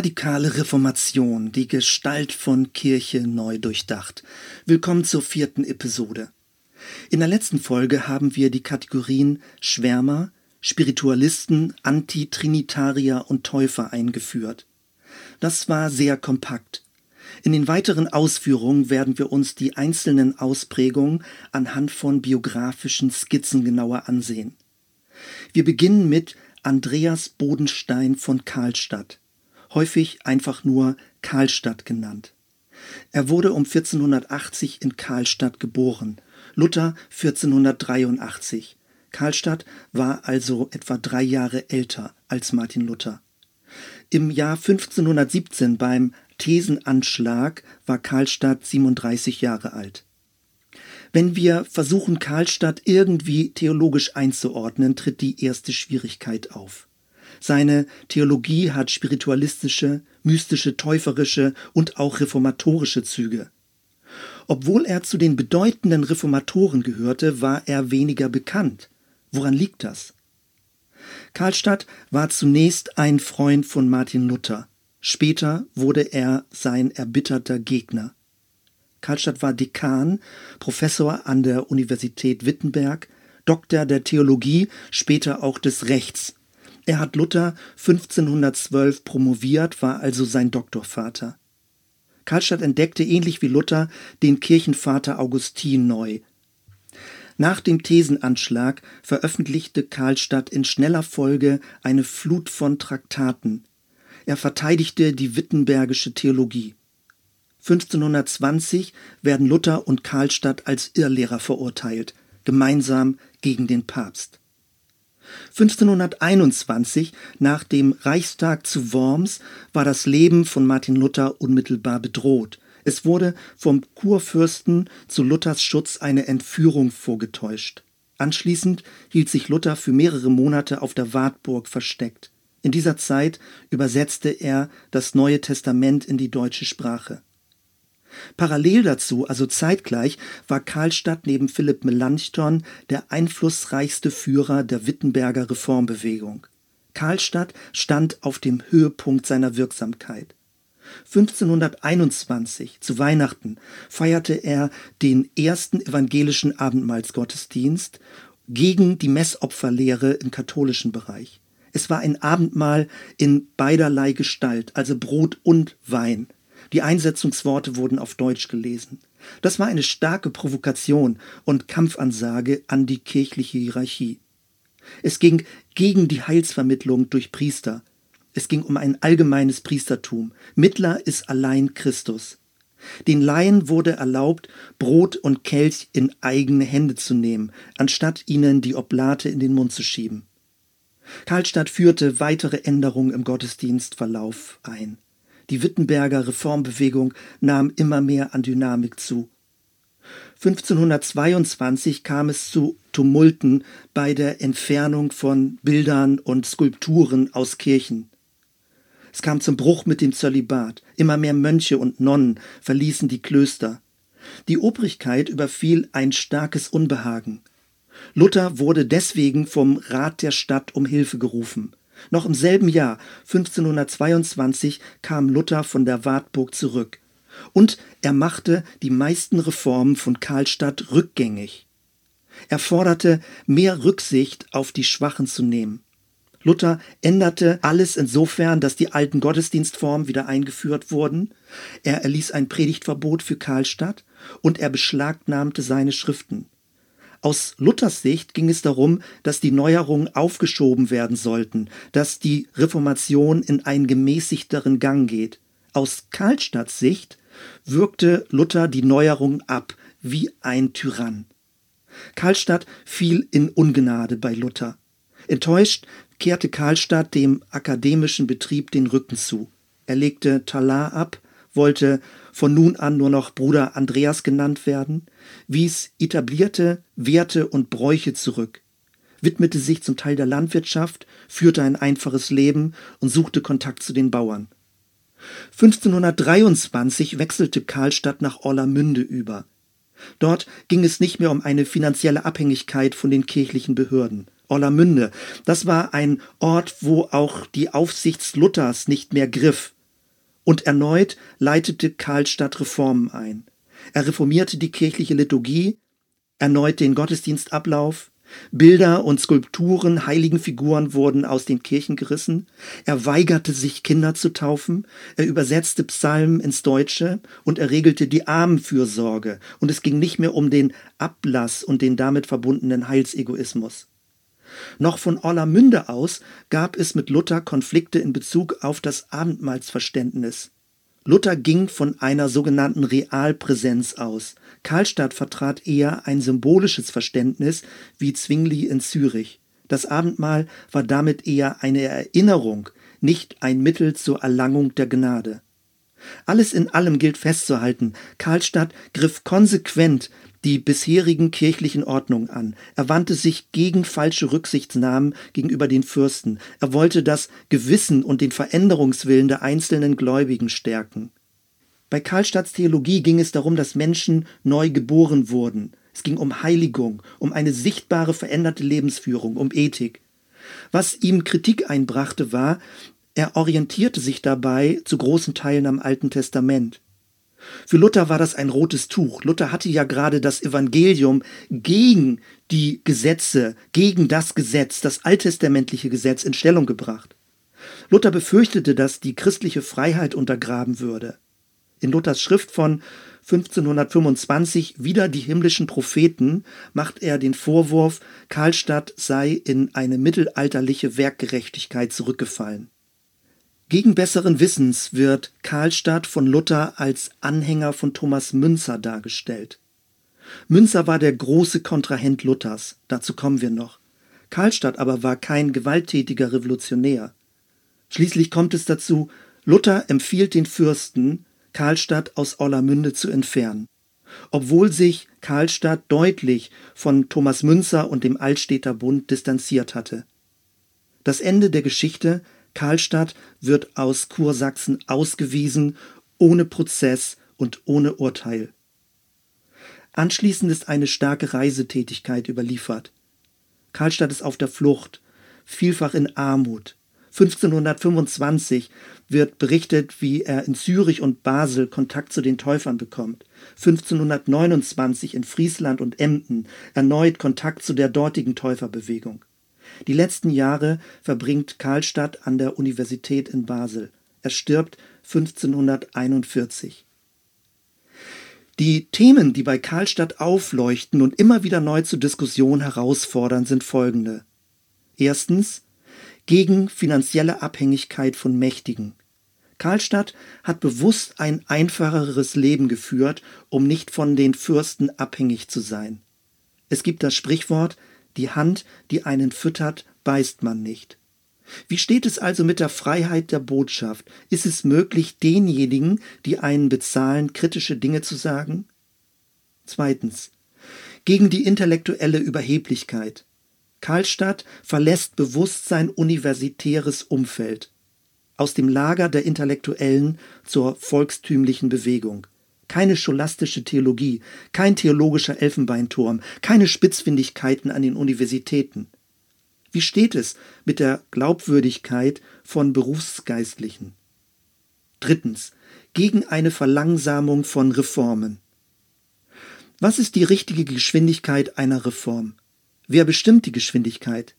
Radikale Reformation, die Gestalt von Kirche neu durchdacht. Willkommen zur vierten Episode. In der letzten Folge haben wir die Kategorien Schwärmer, Spiritualisten, Antitrinitarier und Täufer eingeführt. Das war sehr kompakt. In den weiteren Ausführungen werden wir uns die einzelnen Ausprägungen anhand von biografischen Skizzen genauer ansehen. Wir beginnen mit Andreas Bodenstein von Karlstadt häufig einfach nur Karlstadt genannt. Er wurde um 1480 in Karlstadt geboren, Luther 1483. Karlstadt war also etwa drei Jahre älter als Martin Luther. Im Jahr 1517 beim Thesenanschlag war Karlstadt 37 Jahre alt. Wenn wir versuchen, Karlstadt irgendwie theologisch einzuordnen, tritt die erste Schwierigkeit auf. Seine Theologie hat spiritualistische, mystische, täuferische und auch reformatorische Züge. Obwohl er zu den bedeutenden Reformatoren gehörte, war er weniger bekannt. Woran liegt das? Karlstadt war zunächst ein Freund von Martin Luther. Später wurde er sein erbitterter Gegner. Karlstadt war Dekan, Professor an der Universität Wittenberg, Doktor der Theologie, später auch des Rechts er hat Luther 1512 promoviert, war also sein Doktorvater. Karlstadt entdeckte ähnlich wie Luther den Kirchenvater Augustin neu. Nach dem Thesenanschlag veröffentlichte Karlstadt in schneller Folge eine Flut von Traktaten. Er verteidigte die wittenbergische Theologie. 1520 werden Luther und Karlstadt als Irrlehrer verurteilt, gemeinsam gegen den Papst. 1521, nach dem Reichstag zu Worms, war das Leben von Martin Luther unmittelbar bedroht. Es wurde vom Kurfürsten zu Luthers Schutz eine Entführung vorgetäuscht. Anschließend hielt sich Luther für mehrere Monate auf der Wartburg versteckt. In dieser Zeit übersetzte er das Neue Testament in die deutsche Sprache. Parallel dazu, also zeitgleich, war Karlstadt neben Philipp Melanchthon der einflussreichste Führer der Wittenberger Reformbewegung. Karlstadt stand auf dem Höhepunkt seiner Wirksamkeit. 1521 zu Weihnachten feierte er den ersten evangelischen Abendmahlsgottesdienst gegen die Messopferlehre im katholischen Bereich. Es war ein Abendmahl in beiderlei Gestalt, also Brot und Wein. Die Einsetzungsworte wurden auf Deutsch gelesen. Das war eine starke Provokation und Kampfansage an die kirchliche Hierarchie. Es ging gegen die Heilsvermittlung durch Priester. Es ging um ein allgemeines Priestertum. Mittler ist allein Christus. Den Laien wurde erlaubt, Brot und Kelch in eigene Hände zu nehmen, anstatt ihnen die Oblate in den Mund zu schieben. Karlstadt führte weitere Änderungen im Gottesdienstverlauf ein. Die Wittenberger Reformbewegung nahm immer mehr an Dynamik zu. 1522 kam es zu Tumulten bei der Entfernung von Bildern und Skulpturen aus Kirchen. Es kam zum Bruch mit dem Zölibat. Immer mehr Mönche und Nonnen verließen die Klöster. Die Obrigkeit überfiel ein starkes Unbehagen. Luther wurde deswegen vom Rat der Stadt um Hilfe gerufen. Noch im selben Jahr, 1522, kam Luther von der Wartburg zurück. Und er machte die meisten Reformen von Karlstadt rückgängig. Er forderte, mehr Rücksicht auf die Schwachen zu nehmen. Luther änderte alles insofern, dass die alten Gottesdienstformen wieder eingeführt wurden. Er erließ ein Predigtverbot für Karlstadt und er beschlagnahmte seine Schriften. Aus Luthers Sicht ging es darum, dass die Neuerungen aufgeschoben werden sollten, dass die Reformation in einen gemäßigteren Gang geht. Aus Karlstadts Sicht wirkte Luther die Neuerung ab wie ein Tyrann. Karlstadt fiel in Ungnade bei Luther. Enttäuscht kehrte Karlstadt dem akademischen Betrieb den Rücken zu. Er legte Talar ab, wollte von nun an nur noch Bruder Andreas genannt werden, wies etablierte Werte und Bräuche zurück, widmete sich zum Teil der Landwirtschaft, führte ein einfaches Leben und suchte Kontakt zu den Bauern. 1523 wechselte Karlstadt nach Orlamünde über. Dort ging es nicht mehr um eine finanzielle Abhängigkeit von den kirchlichen Behörden. Orlamünde, das war ein Ort, wo auch die Aufsichts Luthers nicht mehr griff. Und erneut leitete Karlstadt Reformen ein. Er reformierte die kirchliche Liturgie, erneut den Gottesdienstablauf, Bilder und Skulpturen, Heiligenfiguren wurden aus den Kirchen gerissen. Er weigerte sich, Kinder zu taufen. Er übersetzte Psalmen ins Deutsche und er regelte die Armenfürsorge. Und es ging nicht mehr um den Ablass und den damit verbundenen Heilsegoismus. Noch von Orlamünde aus gab es mit Luther Konflikte in Bezug auf das Abendmahlsverständnis. Luther ging von einer sogenannten Realpräsenz aus. Karlstadt vertrat eher ein symbolisches Verständnis wie Zwingli in Zürich. Das Abendmahl war damit eher eine Erinnerung, nicht ein Mittel zur Erlangung der Gnade. Alles in allem gilt festzuhalten, Karlstadt griff konsequent die bisherigen kirchlichen Ordnungen an. Er wandte sich gegen falsche Rücksichtsnahmen gegenüber den Fürsten. Er wollte das Gewissen und den Veränderungswillen der einzelnen Gläubigen stärken. Bei Karlstadts Theologie ging es darum, dass Menschen neu geboren wurden. Es ging um Heiligung, um eine sichtbare veränderte Lebensführung, um Ethik. Was ihm Kritik einbrachte, war, er orientierte sich dabei zu großen Teilen am Alten Testament. Für Luther war das ein rotes Tuch. Luther hatte ja gerade das Evangelium gegen die Gesetze, gegen das Gesetz, das alttestamentliche Gesetz in Stellung gebracht. Luther befürchtete, dass die christliche Freiheit untergraben würde. In Luthers Schrift von 1525 Wieder die himmlischen Propheten macht er den Vorwurf, Karlstadt sei in eine mittelalterliche Werkgerechtigkeit zurückgefallen. Gegen besseren Wissens wird Karlstadt von Luther als Anhänger von Thomas Münzer dargestellt. Münzer war der große Kontrahent Luthers, dazu kommen wir noch. Karlstadt aber war kein gewalttätiger Revolutionär. Schließlich kommt es dazu, Luther empfiehlt den Fürsten, Karlstadt aus Orlamünde zu entfernen. Obwohl sich Karlstadt deutlich von Thomas Münzer und dem Altstädter Bund distanziert hatte. Das Ende der Geschichte Karlstadt wird aus Kursachsen ausgewiesen, ohne Prozess und ohne Urteil. Anschließend ist eine starke Reisetätigkeit überliefert. Karlstadt ist auf der Flucht, vielfach in Armut. 1525 wird berichtet, wie er in Zürich und Basel Kontakt zu den Täufern bekommt. 1529 in Friesland und Emden erneut Kontakt zu der dortigen Täuferbewegung. Die letzten Jahre verbringt Karlstadt an der Universität in Basel. Er stirbt 1541. Die Themen, die bei Karlstadt aufleuchten und immer wieder neu zur Diskussion herausfordern, sind folgende. Erstens gegen finanzielle Abhängigkeit von Mächtigen. Karlstadt hat bewusst ein einfacheres Leben geführt, um nicht von den Fürsten abhängig zu sein. Es gibt das Sprichwort die Hand, die einen füttert, beißt man nicht. Wie steht es also mit der Freiheit der Botschaft? Ist es möglich, denjenigen, die einen bezahlen, kritische Dinge zu sagen? Zweitens. Gegen die intellektuelle Überheblichkeit. Karlstadt verlässt bewusst sein universitäres Umfeld. Aus dem Lager der Intellektuellen zur volkstümlichen Bewegung keine scholastische Theologie, kein theologischer Elfenbeinturm, keine Spitzfindigkeiten an den Universitäten. Wie steht es mit der Glaubwürdigkeit von Berufsgeistlichen? Drittens. Gegen eine Verlangsamung von Reformen. Was ist die richtige Geschwindigkeit einer Reform? Wer bestimmt die Geschwindigkeit?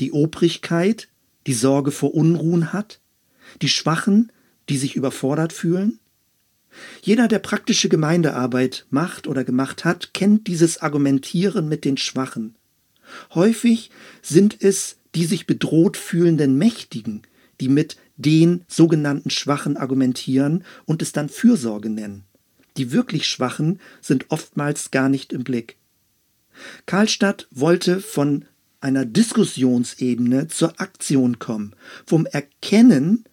Die Obrigkeit, die Sorge vor Unruhen hat? Die Schwachen, die sich überfordert fühlen? Jeder, der praktische Gemeindearbeit macht oder gemacht hat, kennt dieses Argumentieren mit den Schwachen. Häufig sind es die sich bedroht fühlenden Mächtigen, die mit den sogenannten Schwachen argumentieren und es dann Fürsorge nennen. Die wirklich Schwachen sind oftmals gar nicht im Blick. Karlstadt wollte von einer Diskussionsebene zur Aktion kommen, vom Erkennen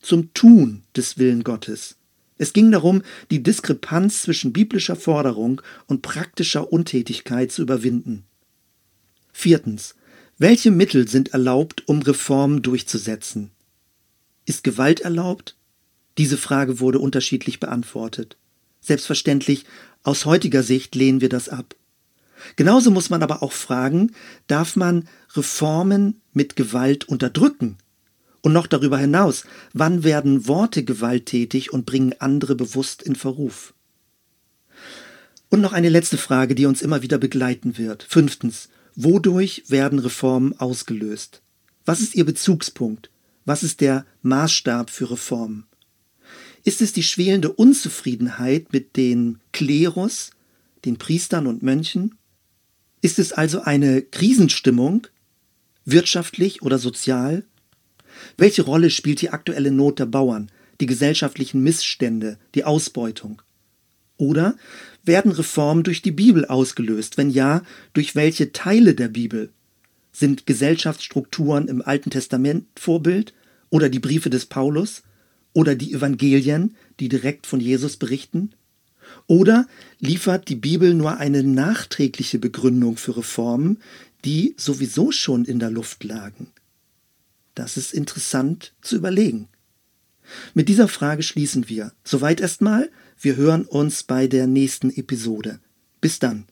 zum Tun des Willen Gottes. Es ging darum, die Diskrepanz zwischen biblischer Forderung und praktischer Untätigkeit zu überwinden. Viertens. Welche Mittel sind erlaubt, um Reformen durchzusetzen? Ist Gewalt erlaubt? Diese Frage wurde unterschiedlich beantwortet. Selbstverständlich, aus heutiger Sicht lehnen wir das ab. Genauso muss man aber auch fragen, darf man Reformen mit Gewalt unterdrücken? Und noch darüber hinaus, wann werden Worte gewalttätig und bringen andere bewusst in Verruf? Und noch eine letzte Frage, die uns immer wieder begleiten wird. Fünftens, wodurch werden Reformen ausgelöst? Was ist Ihr Bezugspunkt? Was ist der Maßstab für Reformen? Ist es die schwelende Unzufriedenheit mit den Klerus, den Priestern und Mönchen? Ist es also eine Krisenstimmung, wirtschaftlich oder sozial? Welche Rolle spielt die aktuelle Not der Bauern, die gesellschaftlichen Missstände, die Ausbeutung? Oder werden Reformen durch die Bibel ausgelöst? Wenn ja, durch welche Teile der Bibel? Sind Gesellschaftsstrukturen im Alten Testament Vorbild oder die Briefe des Paulus oder die Evangelien, die direkt von Jesus berichten? Oder liefert die Bibel nur eine nachträgliche Begründung für Reformen, die sowieso schon in der Luft lagen? Das ist interessant zu überlegen. Mit dieser Frage schließen wir. Soweit erstmal. Wir hören uns bei der nächsten Episode. Bis dann.